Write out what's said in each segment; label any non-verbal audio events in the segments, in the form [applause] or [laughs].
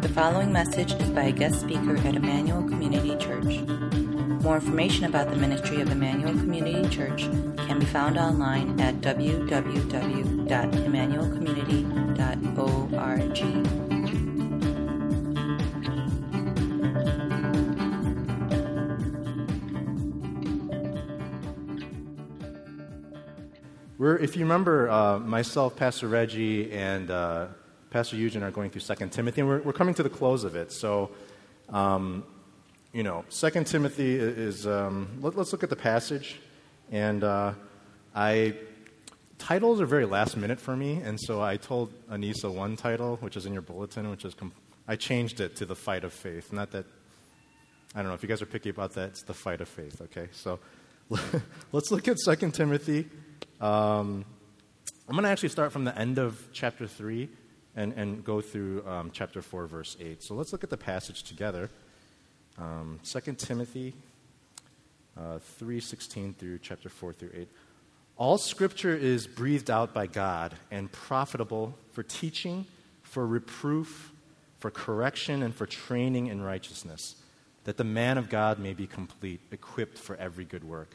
The following message is by a guest speaker at Emmanuel Community Church. More information about the ministry of Emmanuel Community Church can be found online at www.emmanuelcommunity.org. We're, if you remember, uh, myself, Pastor Reggie, and uh, Pastor Eugene are going through Second Timothy, and we're, we're coming to the close of it. So, um, you know, Second Timothy is. Um, let, us look at the passage, and uh, I titles are very last minute for me, and so I told Anissa one title, which is in your bulletin, which is com- I changed it to the fight of faith. Not that I don't know if you guys are picky about that. It's the fight of faith. Okay, so [laughs] let's look at Second Timothy. Um, I'm going to actually start from the end of chapter 3 and, and go through um, chapter 4, verse 8. So let's look at the passage together. Um, 2 Timothy uh, 3.16 through chapter 4 through 8. All scripture is breathed out by God and profitable for teaching, for reproof, for correction, and for training in righteousness, that the man of God may be complete, equipped for every good work.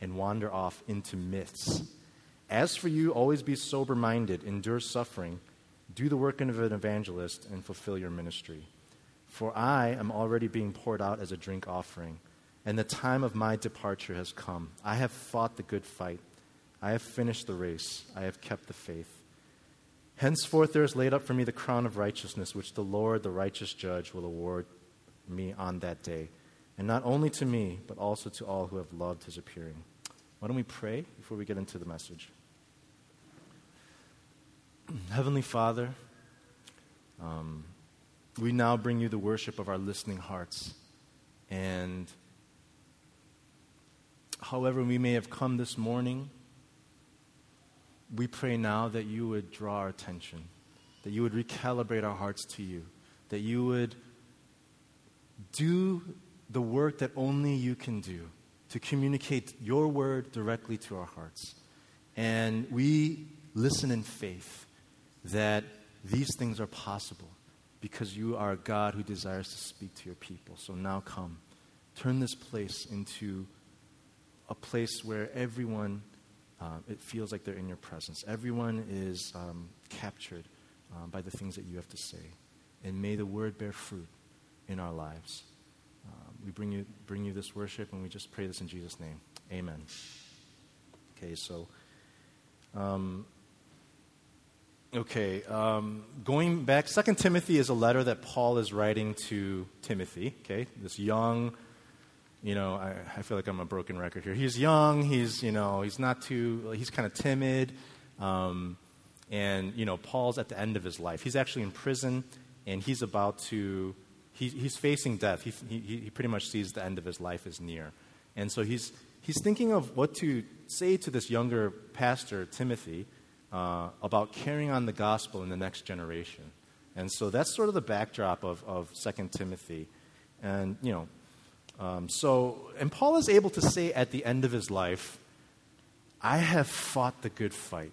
and wander off into myths. As for you, always be sober minded, endure suffering, do the work of an evangelist, and fulfill your ministry. For I am already being poured out as a drink offering, and the time of my departure has come. I have fought the good fight, I have finished the race, I have kept the faith. Henceforth, there is laid up for me the crown of righteousness, which the Lord, the righteous judge, will award me on that day and not only to me, but also to all who have loved his appearing. Why don't we pray before we get into the message? [clears throat] Heavenly Father, um, we now bring you the worship of our listening hearts. And however we may have come this morning, we pray now that you would draw our attention, that you would recalibrate our hearts to you, that you would do the work that only you can do to communicate your word directly to our hearts. And we listen in faith that these things are possible because you are a God who desires to speak to your people. So now come. Turn this place into a place where everyone, uh, it feels like they're in your presence. Everyone is um, captured uh, by the things that you have to say. And may the word bear fruit in our lives we bring you, bring you this worship, and we just pray this in Jesus' name. Amen. Okay, so, um, okay, um, going back, Second Timothy is a letter that Paul is writing to Timothy. Okay, this young, you know, I, I feel like I'm a broken record here. He's young. He's, you know, he's not too. He's kind of timid. Um, and you know, Paul's at the end of his life. He's actually in prison, and he's about to he, he's facing death. He, he, he pretty much sees the end of his life is near. And so he's, he's thinking of what to say to this younger pastor, Timothy, uh, about carrying on the gospel in the next generation. And so that's sort of the backdrop of, of 2 Timothy. And, you know, um, so, and Paul is able to say at the end of his life, I have fought the good fight.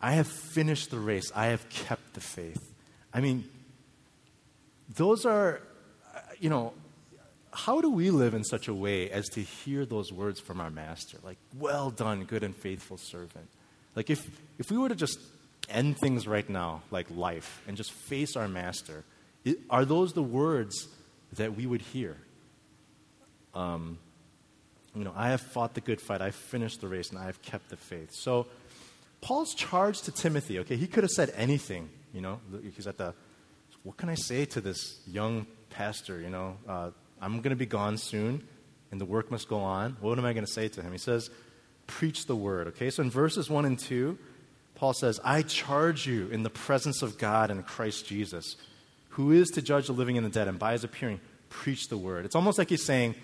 I have finished the race. I have kept the faith. I mean, those are, you know, how do we live in such a way as to hear those words from our master? Like, well done, good and faithful servant. Like, if, if we were to just end things right now, like life, and just face our master, it, are those the words that we would hear? Um, you know, I have fought the good fight, I've finished the race, and I have kept the faith. So, Paul's charge to Timothy, okay, he could have said anything, you know, he's at the what can I say to this young pastor? You know, uh, I'm going to be gone soon, and the work must go on. What am I going to say to him? He says, preach the word. Okay, so in verses 1 and 2, Paul says, I charge you in the presence of God and Christ Jesus, who is to judge the living and the dead, and by his appearing, preach the word. It's almost like he's saying,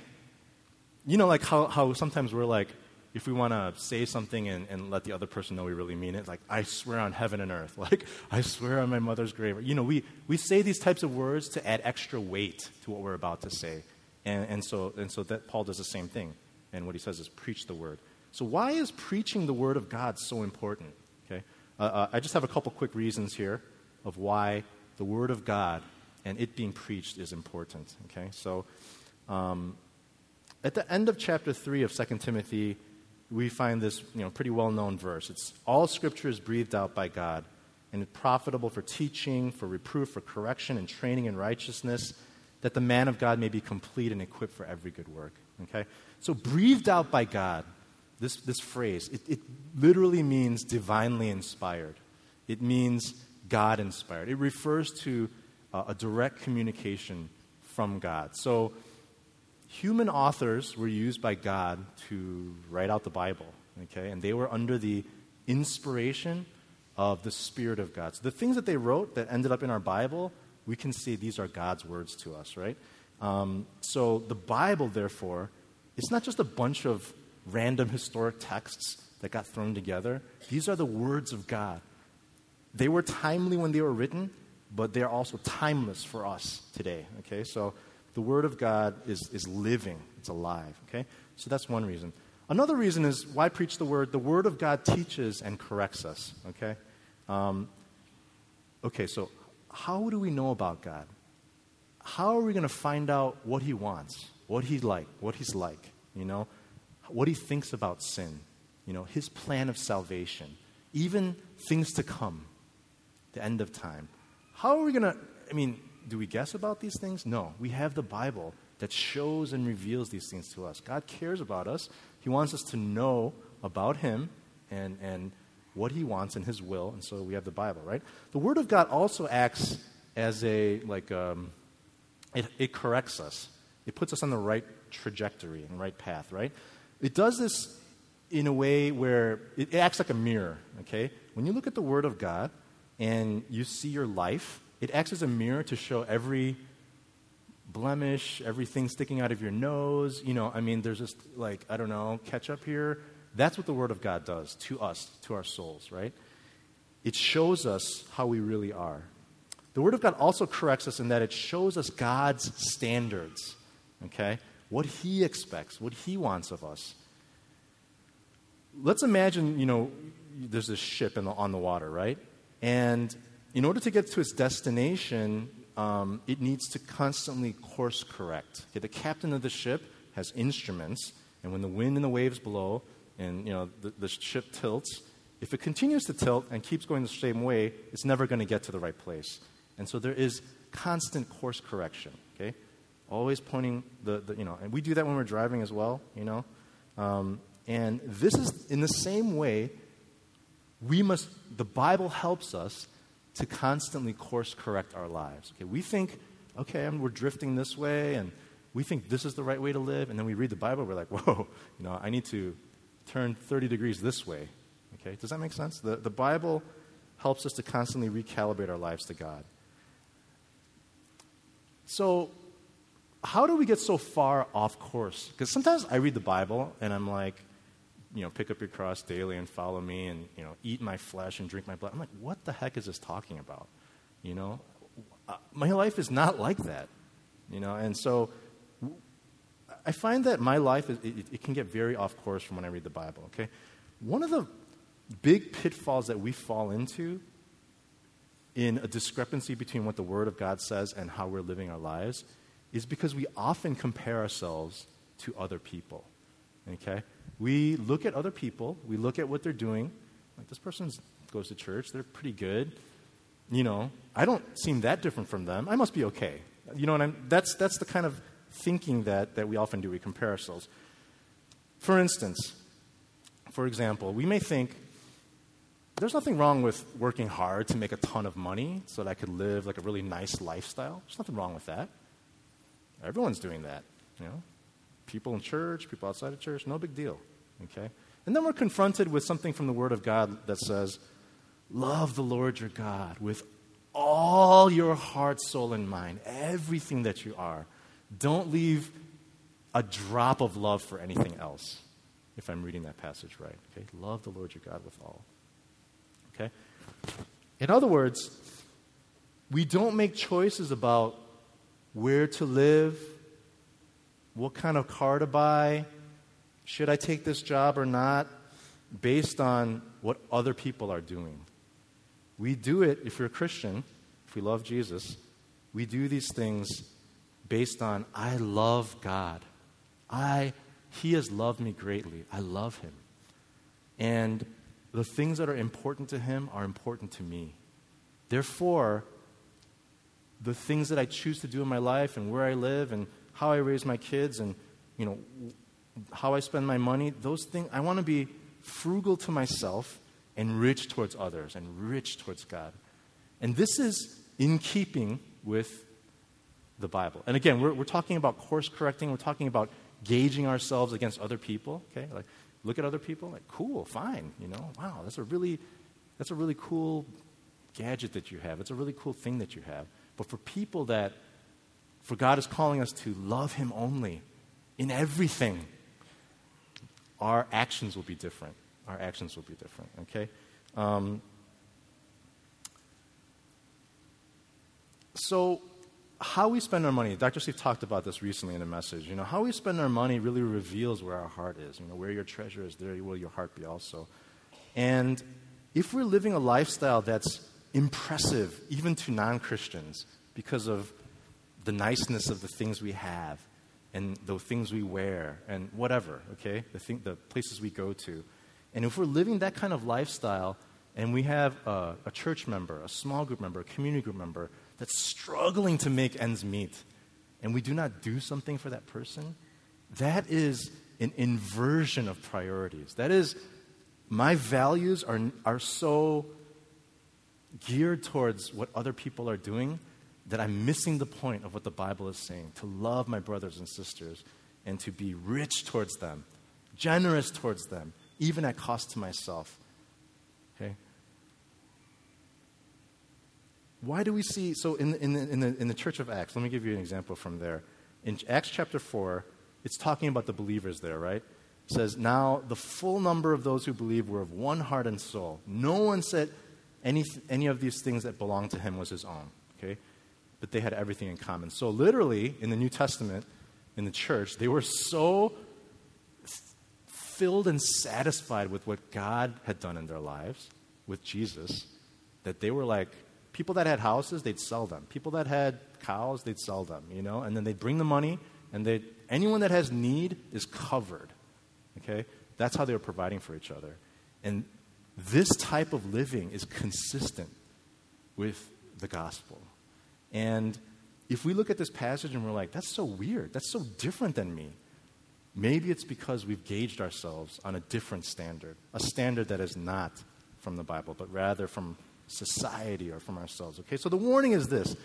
you know, like how, how sometimes we're like, if we want to say something and, and let the other person know we really mean it, like, I swear on heaven and earth, [laughs] like, I swear on my mother's grave. You know, we, we say these types of words to add extra weight to what we're about to say. And, and, so, and so that Paul does the same thing. And what he says is preach the word. So, why is preaching the word of God so important? Okay? Uh, uh, I just have a couple quick reasons here of why the word of God and it being preached is important. Okay? So, um, at the end of chapter 3 of 2 Timothy, we find this you know, pretty well known verse. It's all scripture is breathed out by God and profitable for teaching, for reproof, for correction, and training in righteousness, that the man of God may be complete and equipped for every good work. Okay? So, breathed out by God, this, this phrase, it, it literally means divinely inspired. It means God inspired. It refers to uh, a direct communication from God. So, human authors were used by God to write out the Bible, okay? And they were under the inspiration of the Spirit of God. So the things that they wrote that ended up in our Bible, we can see these are God's words to us, right? Um, so the Bible, therefore, it's not just a bunch of random historic texts that got thrown together. These are the words of God. They were timely when they were written, but they're also timeless for us today, okay? So the Word of God is, is living, it's alive. Okay? So that's one reason. Another reason is why preach the Word? The Word of God teaches and corrects us. Okay? Um, okay, so how do we know about God? How are we going to find out what He wants, what He like, what He's like? You know, what He thinks about sin. You know, His plan of salvation, even things to come, the end of time. How are we going to? I mean, do we guess about these things? No. We have the Bible that shows and reveals these things to us. God cares about us. He wants us to know about Him and, and what He wants and His will. And so we have the Bible, right? The Word of God also acts as a, like, um, it, it corrects us. It puts us on the right trajectory and right path, right? It does this in a way where it, it acts like a mirror, okay? When you look at the Word of God and you see your life, it acts as a mirror to show every blemish, everything sticking out of your nose. You know, I mean, there's just like, I don't know, ketchup here. That's what the Word of God does to us, to our souls, right? It shows us how we really are. The Word of God also corrects us in that it shows us God's standards, okay? What He expects, what He wants of us. Let's imagine, you know, there's this ship the, on the water, right? And in order to get to its destination, um, it needs to constantly course correct. Okay, the captain of the ship has instruments, and when the wind and the waves blow and you know, the, the ship tilts, if it continues to tilt and keeps going the same way, it's never going to get to the right place. And so there is constant course correction, okay? Always pointing the, the you know, and we do that when we're driving as well, you know? Um, and this is in the same way, we must, the Bible helps us to constantly course correct our lives. Okay, we think, okay, we're drifting this way, and we think this is the right way to live, and then we read the Bible, we're like, [laughs] whoa, you know, I need to turn 30 degrees this way. Okay, does that make sense? The, the Bible helps us to constantly recalibrate our lives to God. So, how do we get so far off course? Because sometimes I read the Bible and I'm like, you know, pick up your cross daily and follow me and, you know, eat my flesh and drink my blood. I'm like, what the heck is this talking about? You know, uh, my life is not like that, you know, and so I find that my life, is, it, it can get very off course from when I read the Bible, okay? One of the big pitfalls that we fall into in a discrepancy between what the Word of God says and how we're living our lives is because we often compare ourselves to other people. Okay? We look at other people, we look at what they're doing. Like, this person goes to church, they're pretty good. You know, I don't seem that different from them. I must be okay. You know, and I'm, that's, that's the kind of thinking that, that we often do. We compare ourselves. For instance, for example, we may think there's nothing wrong with working hard to make a ton of money so that I could live like a really nice lifestyle. There's nothing wrong with that. Everyone's doing that, you know people in church, people outside of church, no big deal. Okay? And then we're confronted with something from the Word of God that says, Love the Lord your God with all your heart, soul, and mind, everything that you are. Don't leave a drop of love for anything else, if I'm reading that passage right. Okay? Love the Lord your God with all. Okay? In other words, we don't make choices about where to live, what kind of car to buy, should I take this job or not, based on what other people are doing. We do it, if you're a Christian, if we love Jesus, we do these things based on, I love God. I, he has loved me greatly. I love him. And the things that are important to him are important to me. Therefore, the things that I choose to do in my life and where I live and how I raise my kids and you know how I spend my money, those things I want to be frugal to myself and rich towards others and rich towards God. And this is in keeping with the Bible. And again, we're, we're talking about course correcting, we're talking about gauging ourselves against other people, okay? Like, look at other people, like, cool, fine, you know, wow, that's a really, that's a really cool gadget that you have. It's a really cool thing that you have. But for people that, for God is calling us to love Him only in everything, our actions will be different our actions will be different, okay? Um, so, how we spend our money, Dr. Steve talked about this recently in a message. You know, how we spend our money really reveals where our heart is. You know, where your treasure is, there will your heart be also. And if we're living a lifestyle that's impressive, even to non Christians, because of the niceness of the things we have and the things we wear and whatever, okay, the, thing, the places we go to, and if we're living that kind of lifestyle and we have a, a, church member, a small group member, a community group member that's struggling to make ends meet, and we do not do something for that person, that is an inversion of priorities. That is, my values are, are so geared towards what other people are doing that I'm missing the point of what the Bible is saying to love my brothers and sisters and to be rich towards them, generous towards them, even at cost to myself. Okay? Why do we see, so in, in, in, the, in the church of Acts, let me give you an example from there. In Acts chapter 4, it's talking about the believers there, right? It says, Now the full number of those who believed were of one heart and soul. No one said any, any of these things that belonged to him was his own, okay? But they had everything in common. So, literally, in the New Testament, in the church, they were so filled and satisfied with what God had done in their lives with Jesus that they were like, people that had houses, they'd sell them. People that had cows, they'd sell them, you know, and then they'd bring the money, and they anyone that has need is covered. Okay? That's how they were providing for each other. And this type of living is consistent with the gospel. And if we look at this passage and we're like, that's so weird, that's so different than me, Maybe it's because we've gauged ourselves on a different standard, a standard that is not from the Bible, but rather from society or from ourselves. Okay, so the warning is this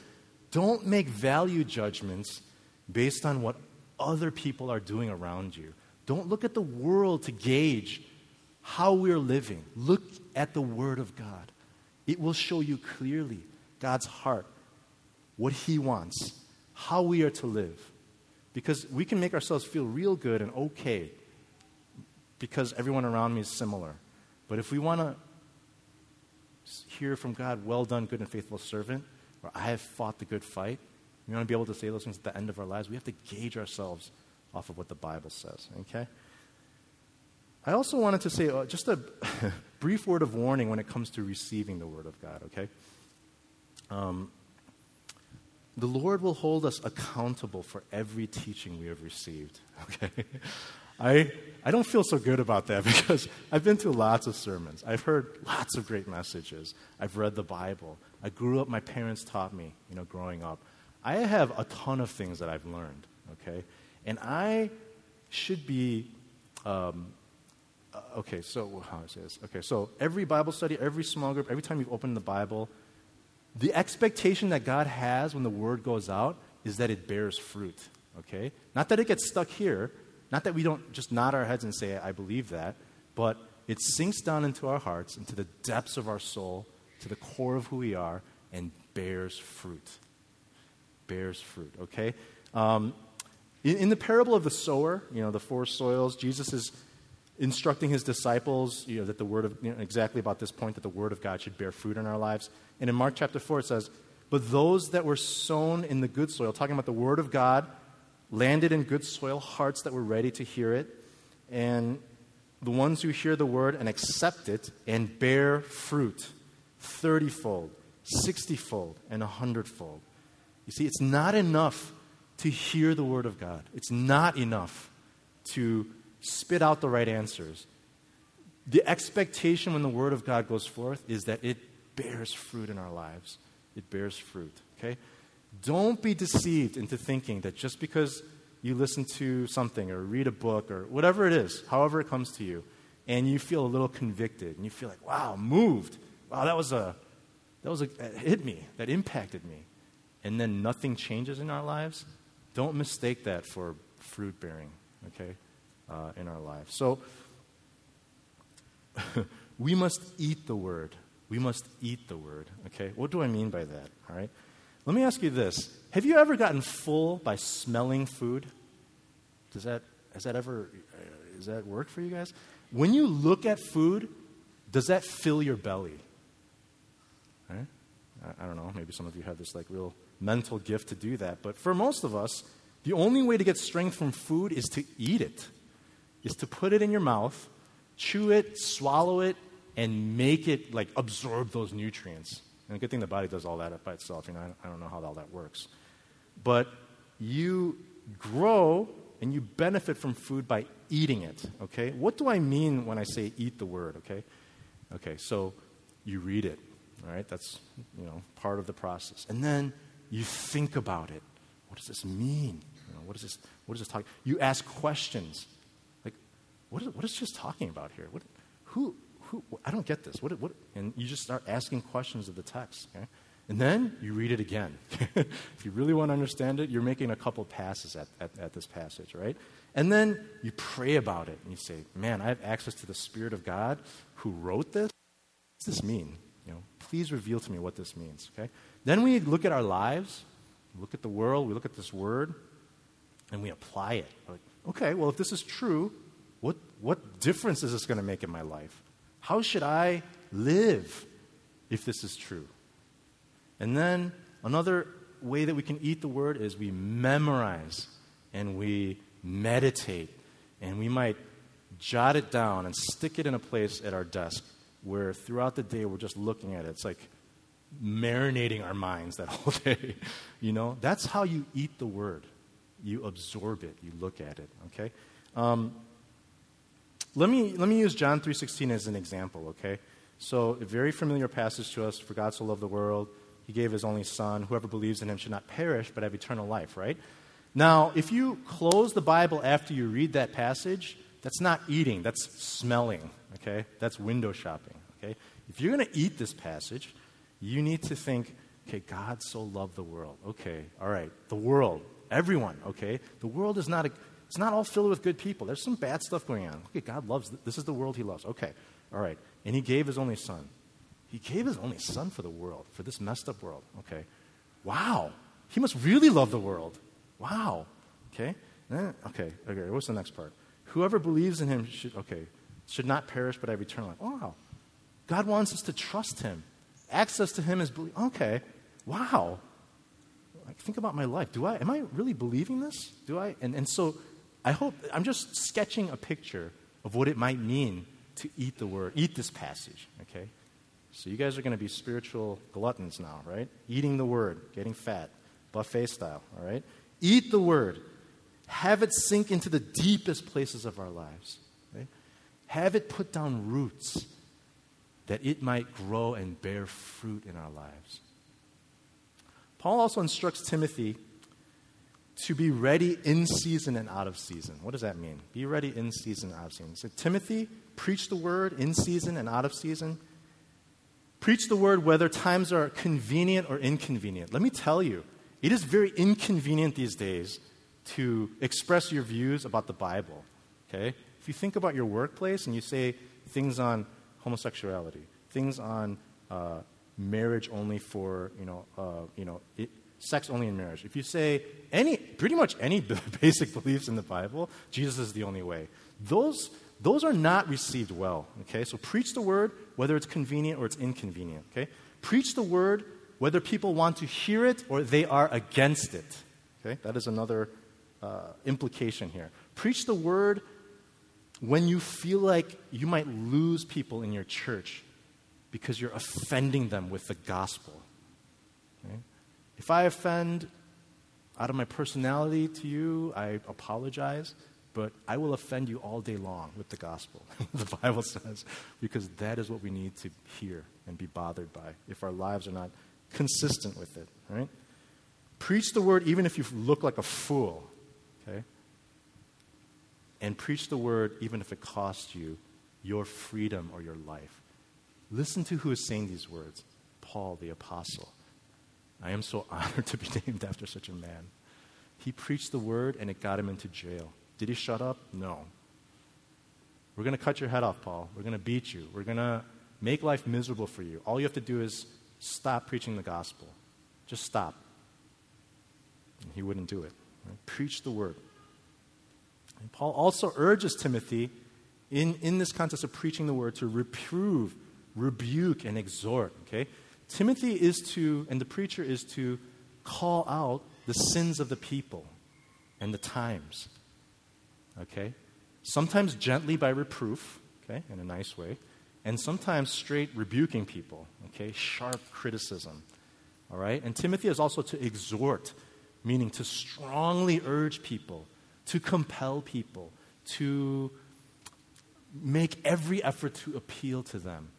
don't make value judgments based on what other people are doing around you. Don't look at the world to gauge how we're living. Look at the Word of God. It will show you clearly God's heart, what He wants, how we are to live. Because we can make ourselves feel real good and okay because everyone around me is similar. But if we want to hear from God, well done, good and faithful servant, or I have fought the good fight, we want to be able to say those things at the end of our lives, we have to gauge ourselves off of what the Bible says, okay? I also wanted to say uh, just a [laughs] brief word of warning when it comes to receiving the Word of God, okay? Um, the Lord will hold us accountable for every teaching we have received. [laughs] Okay? I, I don't feel so good about that [laughs] because I've been through lots of sermons. I've heard lots of great messages. I've read the Bible. I grew up, my parents taught me, you know, growing up. I have a ton of things that I've learned, okay? And I should be, um, uh, okay, so how do I say this? Okay, so every Bible study, every small group, every time you've opened the Bible, the expectation that God has when the word goes out is that it bears fruit, okay? Not that it gets stuck here, not that we don't just nod our heads and say, I believe that, but it sinks down into our hearts, into the depths of our soul, to the core of who we are and bears fruit. Bears fruit, okay? Um, in, in, the parable of the sower, you know, the four soils, Jesus is instructing his disciples, you know, that the word of, you know, exactly about this point, that the word of God should bear fruit in our lives. And in Mark chapter 4, it says, But those that were sown in the good soil, talking about the word of God, landed in good soil, hearts that were ready to hear it, and the ones who hear the word and accept it and bear fruit, thirtyfold, sixtyfold, and a hundredfold. You see, it's not enough to hear the word of God. It's not enough to spit out the right answers. The expectation when the word of God goes forth is that it bears fruit in our lives. It bears fruit, okay? Don't be deceived into thinking that just because you listen to something or read a book or whatever it is, however it comes to you, and you feel a little convicted and you feel like, wow, moved. Wow, that was a, that was a, that hit me, that impacted me. And then nothing changes in our lives. Don't mistake that for fruit bearing, okay, uh, in our lives. So, [laughs] we must eat the word. We must eat the word, okay? What do I mean by that, all right? Let me ask you this Have you ever gotten full by smelling food? Does that, has that ever, uh, does that work for you guys? When you look at food, does that fill your belly? Right? I, I don't know, maybe some of you have this like real mental gift to do that, but for most of us, the only way to get strength from food is to eat it, is to put it in your mouth, chew it, swallow it, and make it like absorb those nutrients. And a good thing the body does all that by itself. You know, I, don't know how all that works. But you grow and you benefit from food by eating it, okay? What do I mean when I say eat the word, okay? Okay, so you read it, all right? That's, you know, part of the process. And then you think about it. What does this mean? You know, what is this, what is this talking? You ask questions. What is, what is just talking about here? What, who, who, I don't get this. What, what? And you just start asking questions of the text. Okay? And then you read it again. [laughs] if you really want to understand it, you're making a couple passes at, at, at, this passage, right? And then you pray about it and you say, Man, I have access to the Spirit of God who wrote this. What does this mean? You know, please reveal to me what this means. Okay? Then we look at our lives, look at the world, we look at this word, and we apply it. Like, okay, well, if this is true, what, what difference is this going to make in my life? How should I live if this is true? And then another way that we can eat the word is we memorize and we meditate and we might jot it down and stick it in a place at our desk where throughout the day we're just looking at it. It's like marinating our minds that [laughs] whole day. you know, that's how you eat the word. You absorb it. You look at it. Okay. Um, let me, let me use John 3.16 as an example, okay? So, a very familiar passage to us, for God so loved the world, he gave his only son. Whoever believes in him should not perish, but have eternal life, right? Now, if you close the Bible after you read that passage, that's not eating, that's smelling, okay? That's window shopping, okay? If you're going to eat this passage, you need to think, okay, God so loved the world. Okay, all right, the world, everyone, okay? The world is not a, it's not all filled with good people. There's some bad stuff going on. Okay, God loves, this is the world He loves. Okay, all right. And He gave His only Son. He gave His only Son for the world, for this messed up world. Okay. Wow. He must really love the world. Wow. Okay. Eh, okay. Okay. What's the next part? Whoever believes in Him should, okay, should not perish but have eternal life. Wow. God wants us to trust Him. Access to Him is belief. Okay. Wow. Like, think about my life. Do I, am I really believing this? Do I? And, and so I hope, I'm just sketching a picture of what it might mean to eat the word, eat this passage, okay? So you guys are going to be spiritual gluttons now, right? Eating the word, getting fat, buffet style, all right? Eat the word. Have it sink into the deepest places of our lives. Have it put down roots that it might grow and bear fruit in our lives. Paul also instructs Timothy to be ready in season and out of season. What does that mean? Be ready in season and out of season. So, Timothy, preach the word in season and out of season. Preach the word whether times are convenient or inconvenient. Let me tell you, it is very inconvenient these days to express your views about the Bible. Okay? If you think about your workplace and you say things on homosexuality, things on uh, marriage only for, you know, uh, you know, it, sex only in marriage. If you say any, pretty much any [laughs] basic beliefs in the Bible, Jesus is the only way. Those, those are not received well, okay? So preach the word, whether it's convenient or it's inconvenient, okay? Preach the word, whether people want to hear it or they are against it, okay? That is another uh, implication here. Preach the word when you feel like you might lose people in your church because you're offending them with the gospel. If I offend out of my personality to you, I apologize, but I will offend you all day long with the gospel, [laughs] the Bible says, because that is what we need to hear and be bothered by if our lives are not consistent with it, right? Preach the word even if you look like a fool, okay? And preach the word even if it costs you your freedom or your life. Listen to who is saying these words Paul the Apostle. I am so [laughs] honored to be named after such a man. He preached the word and it got him into jail. Did he shut up? No. We're going to cut your head off, Paul. We're going to beat you. We're going to make life miserable for you. All you have to do is stop preaching the gospel. Just stop. And he wouldn't do it. Right? Preach the word. And Paul also urges Timothy in, in this context of preaching the word to reprove, rebuke, and exhort. Okay? Timothy is to, and the preacher is to call out the sins of the people and the times. Okay? Sometimes gently by reproof, okay, in a nice way, and sometimes straight rebuking people, okay, sharp criticism. All right? And Timothy is also to exhort, meaning to strongly urge people, to compel people, to make every effort to appeal to them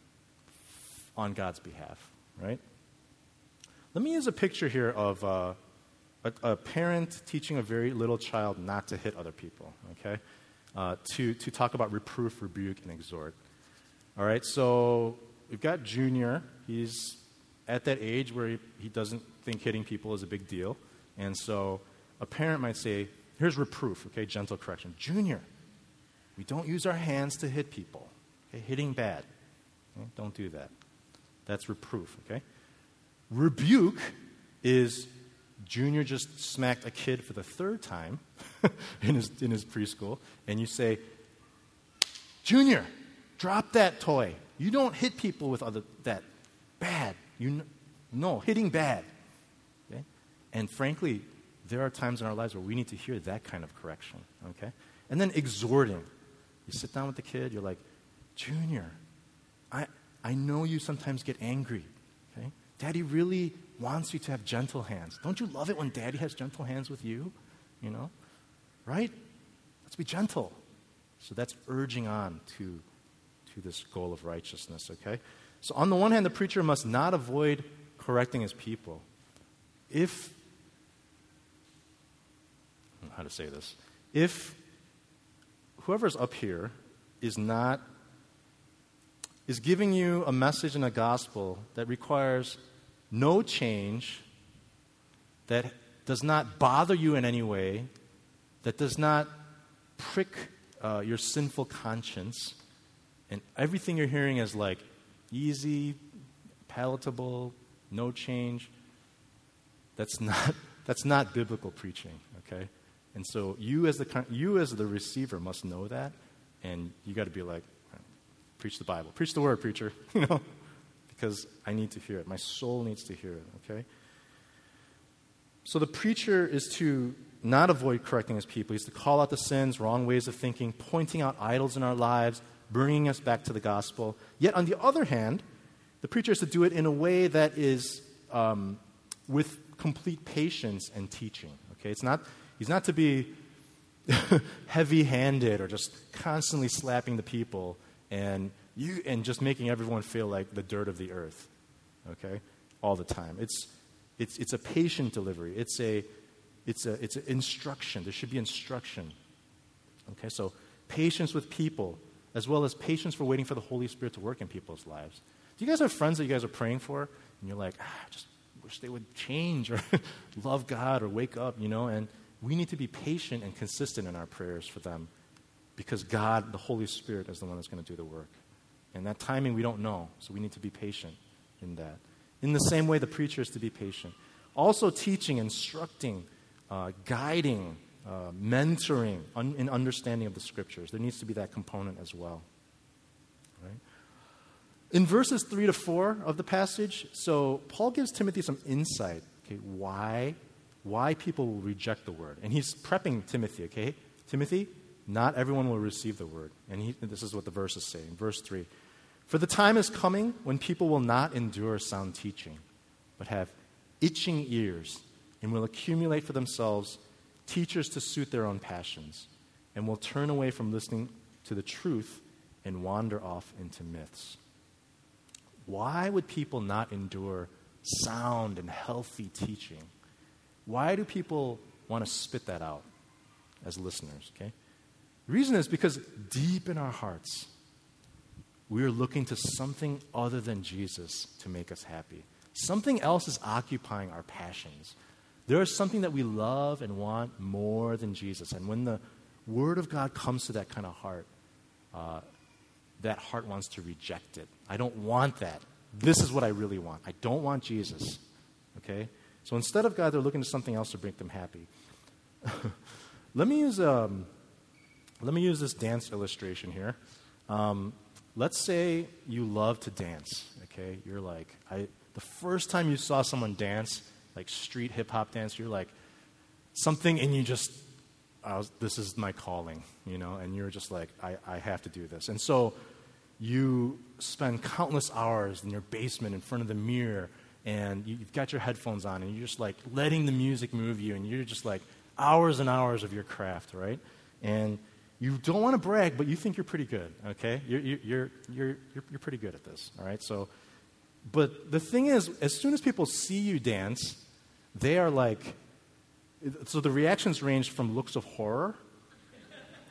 on God's behalf right? Let me use a picture here of uh, a, a, parent teaching a very little child not to hit other people, okay? Uh, to, to talk about reproof, rebuke, and exhort. All right, so we've got Junior. He's at that age where he, he doesn't think hitting people is a big deal. And so a parent might say, here's reproof, okay, gentle correction. Junior, we don't use our hands to hit people. Okay, hitting bad. Okay? Don't do that. That's reproof, okay? Rebuke is Junior just smacked a kid for the third time [laughs] in, his, in his preschool, and you say, Junior, drop that toy. You don't hit people with other, that. Bad. You no, hitting bad. Okay? And frankly, there are times in our lives where we need to hear that kind of correction. Okay? And then exhorting. You sit down with the kid, you're like, Junior, I, I know you sometimes get angry. Okay? Daddy really wants you to have gentle hands. Don't you love it when daddy has gentle hands with you? You know? Right? Let's be gentle. So that's urging on to, to this goal of righteousness, okay? So, on the one hand, the preacher must not avoid correcting his people. If, how to say this, if whoever's up here is not is giving you a message and a gospel that requires no change, that does not bother you in any way, that does not prick uh, your sinful conscience, and everything you're hearing is like easy, palatable, no change. That's not, [laughs] that's not biblical preaching, okay? And so you as the, you as the receiver must know that, and you got to be like, preach the Bible. Preach the word, preacher, [laughs] you know, because I need to hear it. My soul needs to hear it, okay? So the preacher is to not avoid correcting his people. He's to call out the sins, wrong ways of thinking, pointing out idols in our lives, bringing us back to the gospel. Yet, on the other hand, the preacher is to do it in a way that is um, with complete patience and teaching. Okay, it's not. He's not to be [laughs] heavy-handed or just constantly slapping the people and you and just making everyone feel like the dirt of the earth okay all the time. It's it's it's a patient delivery. It's a it's a it's an instruction. There should be instruction okay? So patience with people as well as patience for waiting for the holy spirit to work in people's lives. Do you guys have friends that you guys are praying for and you're like ah, just wish they would change or [laughs] love god or wake up you know? And we need to be patient and consistent in our prayers for them because God, the Holy Spirit, is the one that's going to do the work. And that timing we don't know, so we need to be patient in that. In the same way, the preacher is to be patient. Also, teaching, instructing, uh, guiding, uh, mentoring un- in understanding of the scriptures. There needs to be that component as well. Right? In verses 3 to 4 of the passage, so Paul gives Timothy some insight, okay, why, why people will reject the word. And he's prepping Timothy, okay? Timothy, not everyone will receive the word. And he, this is what the verse is saying. Verse 3 For the time is coming when people will not endure sound teaching, but have itching ears and will accumulate for themselves teachers to suit their own passions, and will turn away from listening to the truth and wander off into myths. Why would people not endure sound and healthy teaching? Why do people want to spit that out as listeners? Okay? The reason is because deep in our hearts, we are looking to something other than Jesus to make us happy. Something else is occupying our passions. There is something that we love and want more than Jesus. And when the Word of God comes to that kind of heart, uh, that heart wants to reject it. I don't want that. This is what I really want. I don't want Jesus. Okay? So instead of God, they're looking to something else to make them happy. [laughs] let me use um, let me use this dance illustration here. Um, let's say you love to dance. Okay, you're like I. The first time you saw someone dance, like street hip hop dance, you're like, something in you just, was, this is my calling, you know, and you're just like, I, I have to do this. And so you spend countless hours in your basement in front of the mirror and you've got your headphones on and you're just like letting the music move you and you're just like hours and hours of your craft, right? And you don't want to brag, but you think you're pretty good, okay? You're, you're, you're, you're, you're pretty good at this, all right? So but the thing is, as soon as people see you dance, they are like, so the reactions range from looks of horror,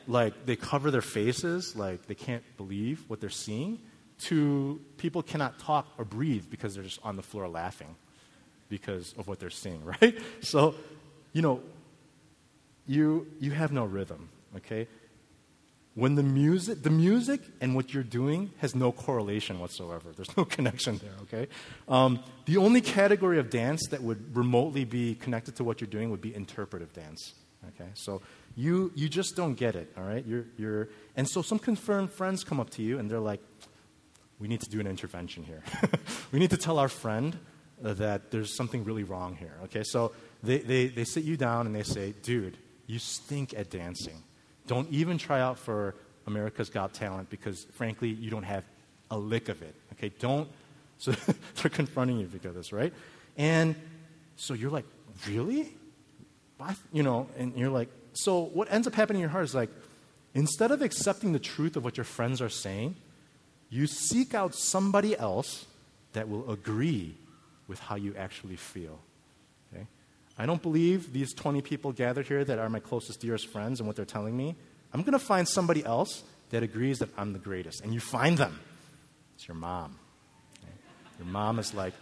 like they cover their faces, like they can't believe what they're seeing, to people cannot talk or breathe because they're just on the floor laughing because of what they're seeing, [laughs] right? So, you know, you, you have no rhythm, okay? When the music, the music and what you're doing has no correlation whatsoever. There's no [laughs] connection there, okay? Um, the only category of dance that would remotely be connected to what you're doing would be interpretive dance, okay? So you, you just don't get it, all right? You're, you're, and so some confirmed friends come up to you and they're like, we need to do an intervention here. [laughs] we need to tell our friend that there's something really wrong here, okay? So they, they, they sit you down and they say, dude, you stink at dancing don't even try out for America's Got Talent because, frankly, you don't have a lick of it. Okay, don't. [laughs] So they're confronting you because of this, right? And so you're like, really? You know, and you're like, so what ends up happening in your heart is like, instead of accepting the truth of what your friends are saying, you seek out somebody else that will agree with how you actually feel. I don't believe these 20 people gathered here that are my closest, dearest friends and what they're telling me. I'm going to find somebody else that agrees that I'm the greatest. And you find them. It's your mom. Your mom is like,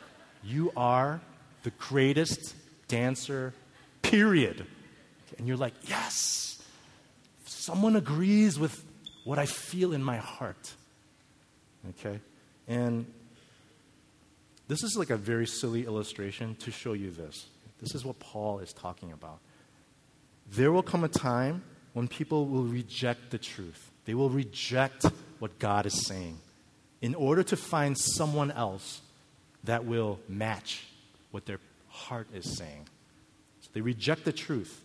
You are the greatest dancer, period. And you're like, Yes. Someone agrees with what I feel in my heart. Okay? And this is like a very silly illustration to show you this. This is what Paul is talking about. There will come a time when people will reject the truth, they will reject what God is saying in order to find someone else that will match what their heart is saying. So they reject the truth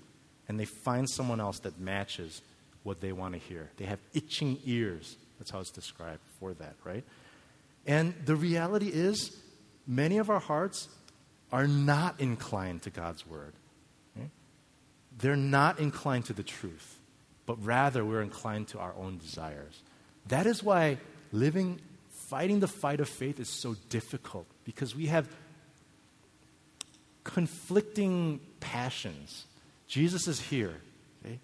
and they find someone else that matches what they want to hear. They have itching ears. That's how it's described for that, right? And the reality is, many of our hearts are not inclined to God's word. Okay? They're not inclined to the truth, but rather we're inclined to our own desires. That is why living, fighting the fight of faith is so difficult because we have conflicting passions. Jesus is here, okay?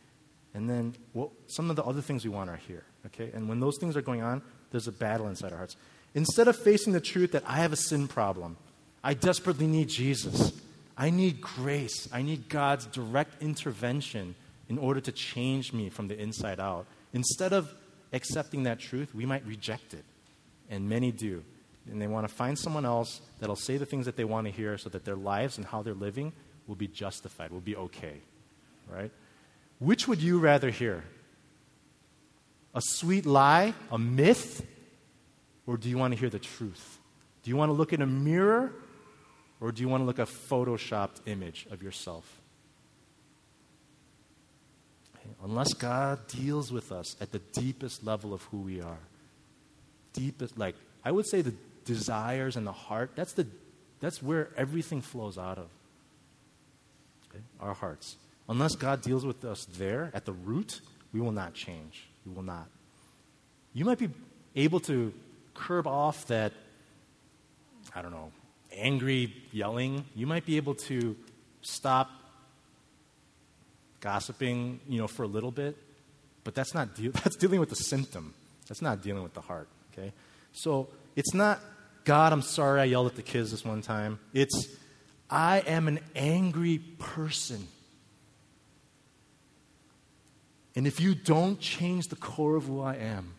And then well, some of the other things we want are here, okay? And when those things are going on, there's a battle inside our hearts. Instead of facing the truth that I have a sin problem, I desperately need Jesus. I need grace. I need God's direct intervention in order to change me from the inside out. Instead of accepting that truth, we might reject it. And many do. and they want to find someone else that'll say the things that they want to hear so that their lives and how they're living will be justified, will be okay, right? Which would you rather hear? A sweet lie, a myth, or do you want to hear the truth? Do you want to look in a mirror, or do you want to look a photoshopped image of yourself? Unless God deals with us at the deepest level of who we are, deepest, like, I would say the desires and the heart, that's, the, that's where everything flows out of. Okay? Our hearts. Unless God deals with us there at the root, we will not change. We will not. You might be able to curb off that, I don't know, angry yelling. You might be able to stop gossiping, you know, for a little bit, but that's not deal- [laughs] that's dealing with the symptom. That's not dealing with the heart, okay? So, it's not God, I'm sorry I yelled at the kids this one time. It's I am an angry person. And if you don't change the core of who I am,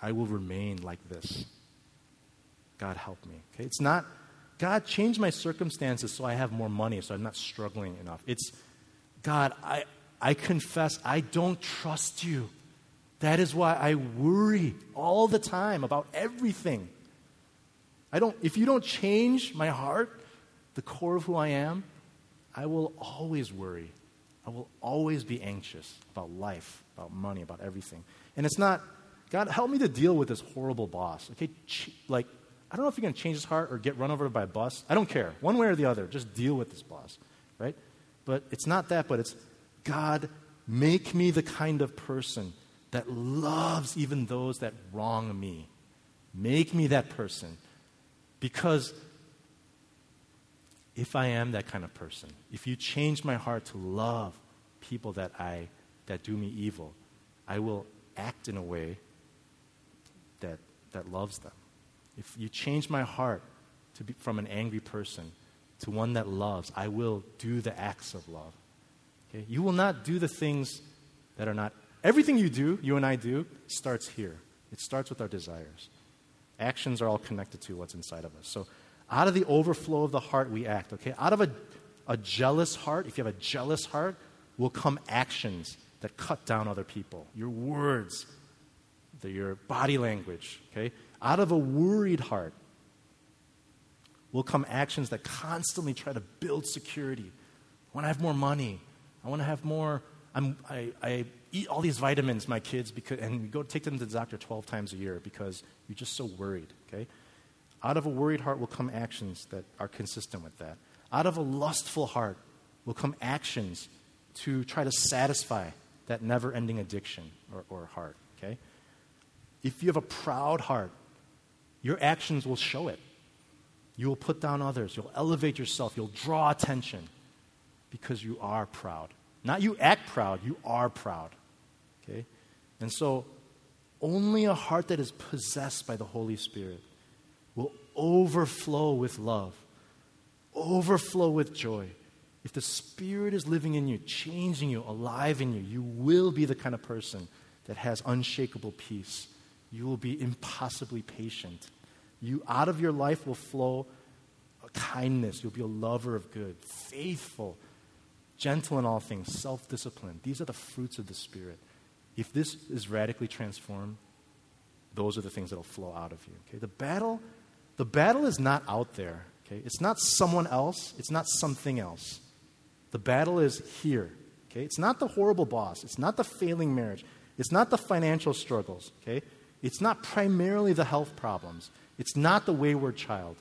I will remain like this. God help me. Okay? It's not God change my circumstances so I have more money so I'm not struggling enough. It's God, I, I confess I don't trust you. That is why I worry all the time about everything. I don't, if you don't change my heart, the core of who I am, I will always worry. I will always be anxious about life, about money, about everything. And it's not, God, help me to deal with this horrible boss. Okay, like, I don't know if you're going to change his heart or get run over by a bus. I don't care. One way or the other, just deal with this boss, right? But it's not that, but it's God, make me the kind of person that loves even those that wrong me. Make me that person. Because if I am that kind of person, if you change my heart to love people that I that do me evil, I will act in a way that that loves them. If you change my heart to be from an angry person to one that loves, I will do the acts of love. Okay? You will not do the things that are not. Everything you do, you and I do, starts here. It starts with our desires. Actions are all connected to what's inside of us. So, out of the overflow of the heart, we act. Okay? Out of a, a jealous heart, if you have a jealous heart, will come actions that cut down other people. Your words, the, your body language. Okay? Out of a worried heart, will come actions that constantly try to build security. I want to have more money. I want to have more. I'm, I, I eat all these vitamins, my kids, because, and go take them to the doctor 12 times a year because you're just so worried, okay? Out of a worried heart will come actions that are consistent with that. Out of a lustful heart will come actions to try to satisfy that never ending addiction or, or heart, okay? If you have a proud heart, your actions will show it. You will put down others. You'll elevate yourself. You'll draw attention because you are proud. Not you act proud, you are proud. Okay? And so, only a heart that is possessed by the Holy Spirit will overflow with love, overflow with joy. If the Spirit is living in you, changing you, alive in you, you will be the kind of person that has unshakable peace. You will be impossibly patient. You, out of your life will flow kindness. You'll be a lover of good, faithful, gentle in all things, self disciplined. These are the fruits of the Spirit. If this is radically transformed, those are the things that will flow out of you. Okay? The battle, the battle is not out there. Okay? It's not someone else, it's not something else. The battle is here. Okay? It's not the horrible boss, it's not the failing marriage, it's not the financial struggles. Okay? It's not primarily the health problems. It's not the wayward child.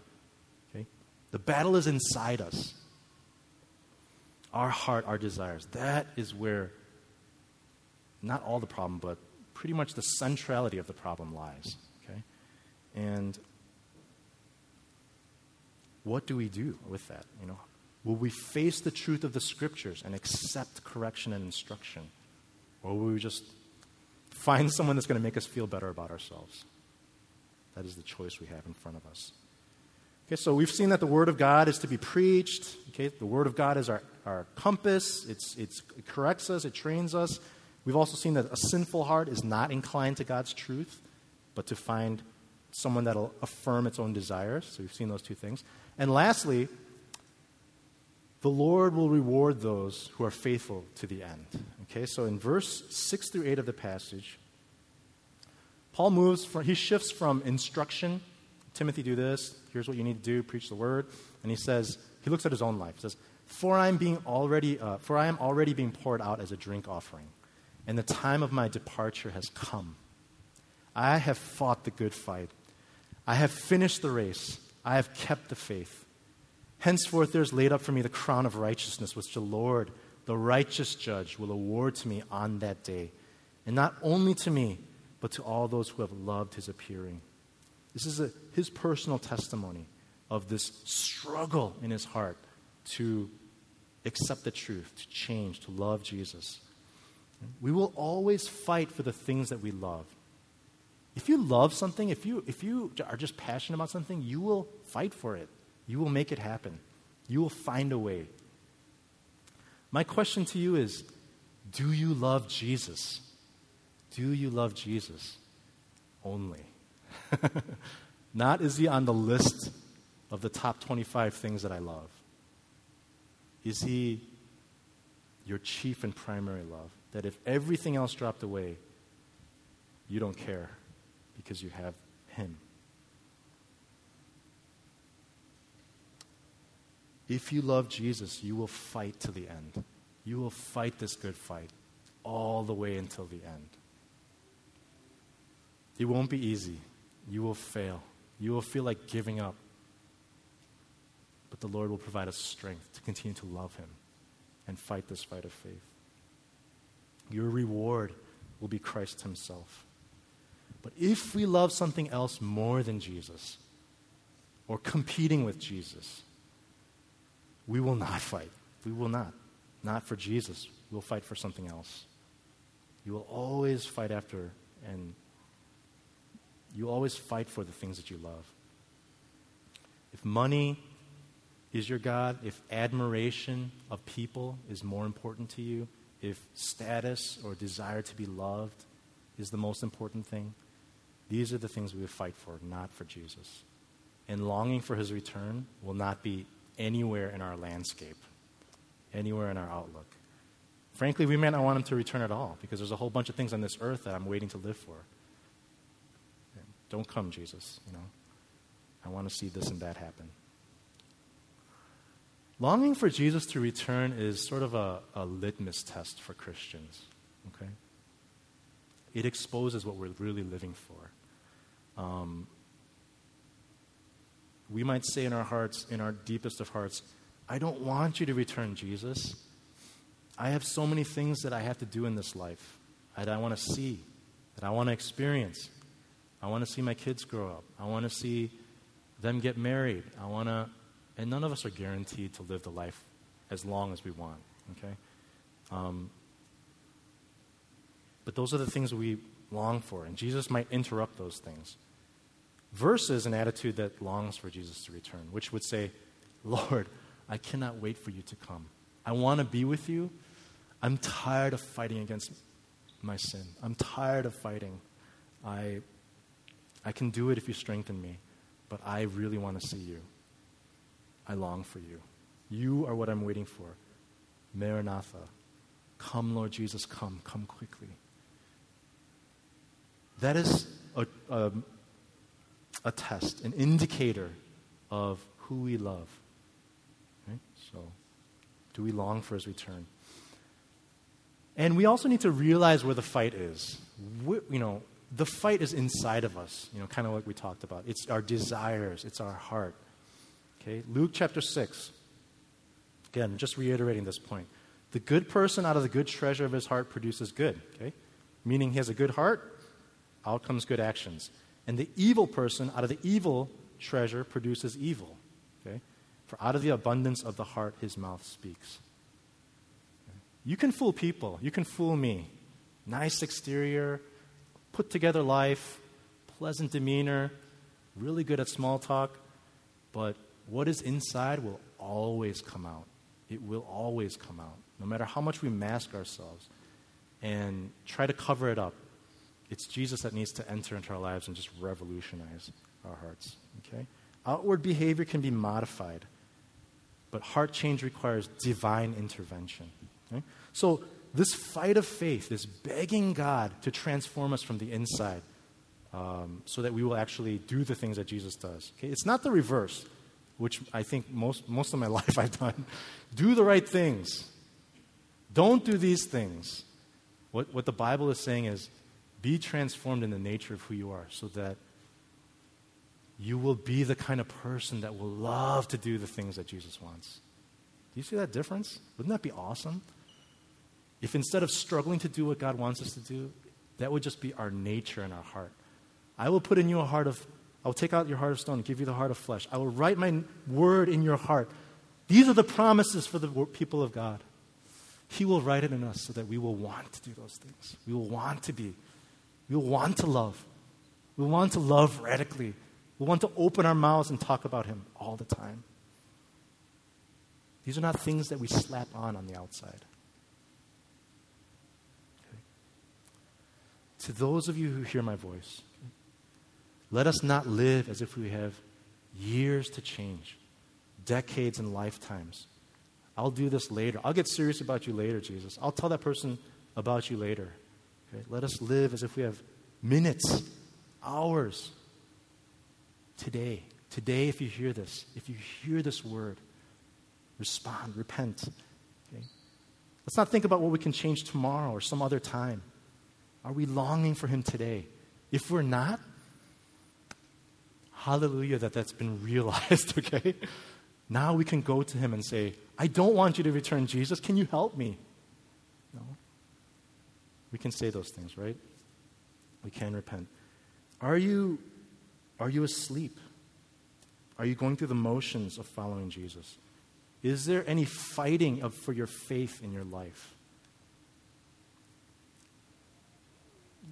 Okay? The battle is inside us. Our heart, our desires. That is where not all the problem, but pretty much the centrality of the problem lies. Okay? And what do we do with that? You know, will we face the truth of the scriptures and accept correction and instruction? Or will we just find someone that's going to make us feel better about ourselves? That is the choice we have in front of us. Okay, so we've seen that the Word of God is to be preached. Okay, the Word of God is our, our compass, it's, it's, it corrects us, it trains us. We've also seen that a sinful heart is not inclined to God's truth, but to find someone that'll affirm its own desires. So we've seen those two things. And lastly, the Lord will reward those who are faithful to the end. Okay, so in verse 6 through 8 of the passage, Paul moves from, he shifts from instruction, Timothy, do this, here's what you need to do, preach the word, and he says, he looks at his own life. He says, For I am being already, uh, for I am already being poured out as a drink offering, and the time of my departure has come. I have fought the good fight. I have finished the race. I have kept the faith. Henceforth, there is laid up for me the crown of righteousness, which the Lord, the righteous judge, will award to me on that day. And not only to me, but to all those who have loved his appearing. This is a, his personal testimony of this struggle in his heart to accept the truth, to change, to love Jesus. We will always fight for the things that we love. If you love something, if you, if you are just passionate about something, you will fight for it. You will make it happen. You will find a way. My question to you is do you love Jesus? Do you love Jesus only? [laughs] Not is he on the list of the top 25 things that I love. Is he your chief and primary love? That if everything else dropped away, you don't care because you have him. If you love Jesus, you will fight to the end. You will fight this good fight all the way until the end. It won't be easy. You will fail. You will feel like giving up. But the Lord will provide us strength to continue to love Him and fight this fight of faith. Your reward will be Christ Himself. But if we love something else more than Jesus, or competing with Jesus, we will not fight. We will not. Not for Jesus. We'll fight for something else. You will always fight after and you always fight for the things that you love. If money is your God, if admiration of people is more important to you, if status or desire to be loved is the most important thing, these are the things we would fight for, not for Jesus. And longing for his return will not be anywhere in our landscape, anywhere in our outlook. Frankly, we may not want him to return at all because there's a whole bunch of things on this earth that I'm waiting to live for. Don't come, Jesus, you know. I want to see this and that happen. Longing for Jesus to return is sort of a, a litmus test for Christians, okay? It exposes what we're really living for. Um, we might say in our hearts, in our deepest of hearts, I don't want you to return, Jesus. I have so many things that I have to do in this life that I want to see, that I want to experience. I want to see my kids grow up. I want to see them get married. I want to, and none of us are guaranteed to live the life as long as we want, okay? Um, but those are the things we long for, and Jesus might interrupt those things. Versus an attitude that longs for Jesus to return, which would say, Lord, I cannot wait for you to come. I want to be with you. I'm tired of fighting against my sin. I'm tired of fighting. I I can do it if you strengthen me, but I really want to see you. I long for you. You are what I'm waiting for. Maranatha. Come, Lord Jesus, come. Come quickly. That is a, a, a test, an indicator of who we love. Okay? So, do we long for his return? And we also need to realize where the fight is. We, you know, the fight is inside of us, you know, kind of like we talked about. It's our desires, it's our heart. Okay? Luke chapter 6. Again, just reiterating this point. The good person out of the good treasure of his heart produces good, okay? Meaning he has a good heart, out comes good actions. And the evil person out of the evil treasure produces evil, okay? For out of the abundance of the heart his mouth speaks. You can fool people, you can fool me. Nice exterior, put together life, pleasant demeanor, really good at small talk, but what is inside will always come out. It will always come out, no matter how much we mask ourselves and try to cover it up. It's Jesus that needs to enter into our lives and just revolutionize our hearts. Okay? Outward behavior can be modified, but heart change requires divine intervention. Okay? So, this fight of faith is begging God to transform us from the inside um, so that we will actually do the things that Jesus does. Okay? It's not the reverse, which I think most, most of my [laughs] life I've done. do the right things, don't do these things. What, what the Bible is saying is be transformed in the nature of who you are so that you will be the kind of person that will love to do the things that Jesus wants. Do you see that difference? Wouldn't that be awesome? If instead of struggling to do what God wants us to do, that would just be our nature and our heart. I will put in you a heart of, I will take out your heart of stone and give you the heart of flesh. I will write my word in your heart. These are the promises for the people of God. He will write it in us so that we will want to do those things. We will want to be. We want to love. We want to love radically. We want to open our mouths and talk about Him all the time. These are not things that we slap on on the outside. Okay. To those of you who hear my voice, let us not live as if we have years to change, decades and lifetimes. I'll do this later. I'll get serious about you later, Jesus. I'll tell that person about you later. Let us live as if we have minutes, hours, today. Today, if you hear this, if you hear this word, respond, repent. Okay? Let's not think about what we can change tomorrow or some other time. Are we longing for Him today? If we're not, hallelujah that that's been realized, [laughs] okay? Now we can go to Him and say, I don't want you to return, Jesus. Can you help me? We can say those things, right? We can repent. Are you, are you asleep? Are you going through the motions of following Jesus? Is there any fighting of, for your faith in your life?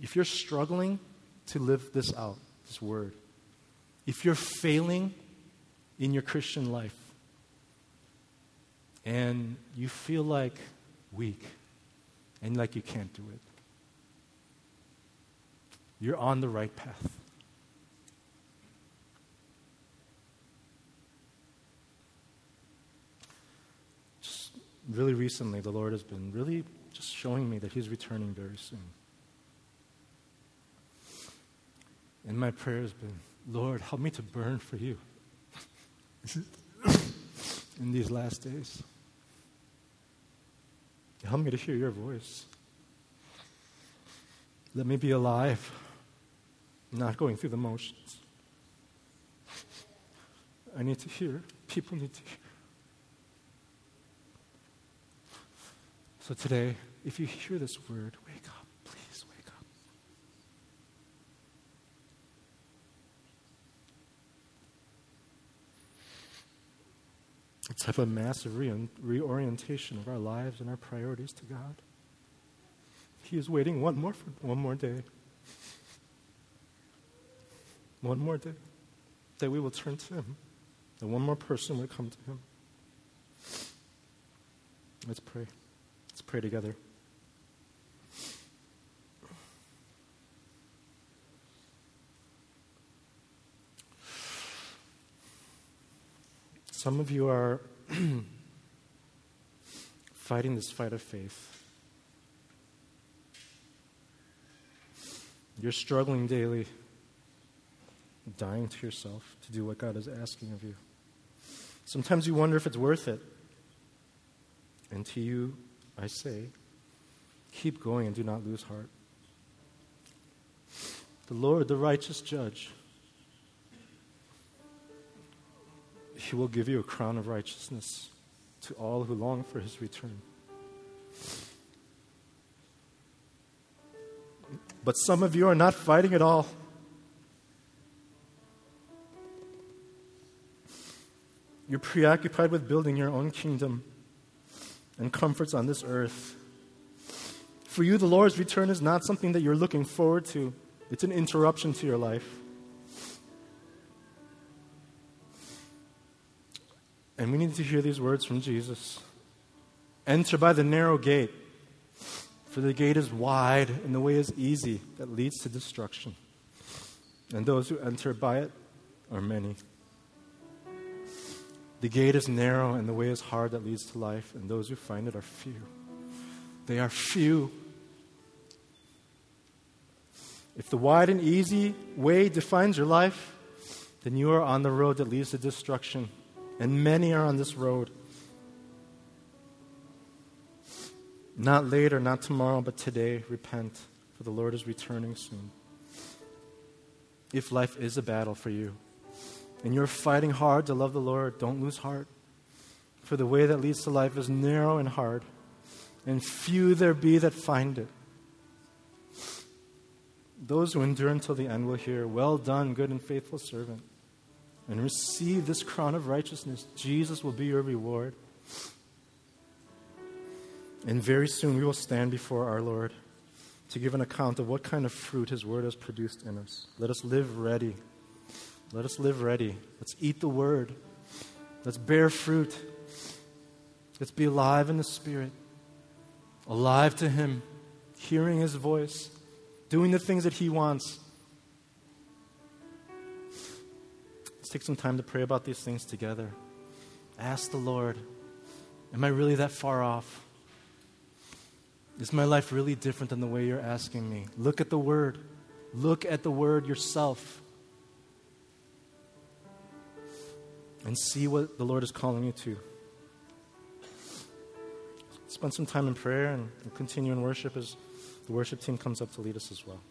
If you're struggling to live this out, this word, if you're failing in your Christian life and you feel like weak and like you can't do it, you're on the right path. Just really recently, the Lord has been really just showing me that He's returning very soon. And my prayer has been, Lord, help me to burn for you [laughs] in these last days. Help me to hear your voice. Let me be alive not going through the motions. I need to hear. People need to hear. So today, if you hear this word, wake up. Please wake up. Let's have a massive re- reorientation of our lives and our priorities to God. He is waiting one more, for, one more day one more day that we will turn to Him, that one more person will come to Him. Let's pray. Let's pray together. Some of you are [clears throat] fighting this fight of faith. You're struggling daily dying to yourself to do what God is asking of you. Sometimes you wonder if it's worth it. And to you, I say, keep going and do not lose heart. The Lord, the righteous judge, he will give you a crown of righteousness to all who long for his return. But some of you are not fighting at all. You're preoccupied with building your own kingdom and comforts on this earth. For you, the Lord's return is not something that you're looking forward to, it's an interruption to your life. And we need to hear these words from Jesus Enter by the narrow gate, For the gate is wide and the way is easy that leads to destruction, and those who enter by it are many. The gate is narrow and the way is hard that leads to life, and those who find it are few. They are few. If the wide and easy way defines your life, then you are on the road that leads to destruction, and many are on this road. Not later, not tomorrow, but today, repent, for the Lord is returning soon. If life is a battle for you, and you're fighting hard to love the Lord, don't lose heart. For the way that leads to life is narrow and hard, and few there be that find it. Those who endure until the end will hear, Well done, good and faithful servant, and receive this crown of righteousness. Jesus will be your reward. And very soon we will stand before our Lord to give an account of what kind of fruit His Word has produced in us. Let us live ready. Let us live ready. Let's eat the Word. Let's bear fruit. Let's be alive in the Spirit, alive to Him, hearing His voice, doing the things that He wants. Let's take some time to pray about these things together. Ask the Lord, Am I really that far off? Is my life really different than the way you're asking me? Look at the Word. Look at the Word yourself. and see what the Lord is calling you to. Spend some time in prayer and, continue in worship as the worship team comes up to lead us as well.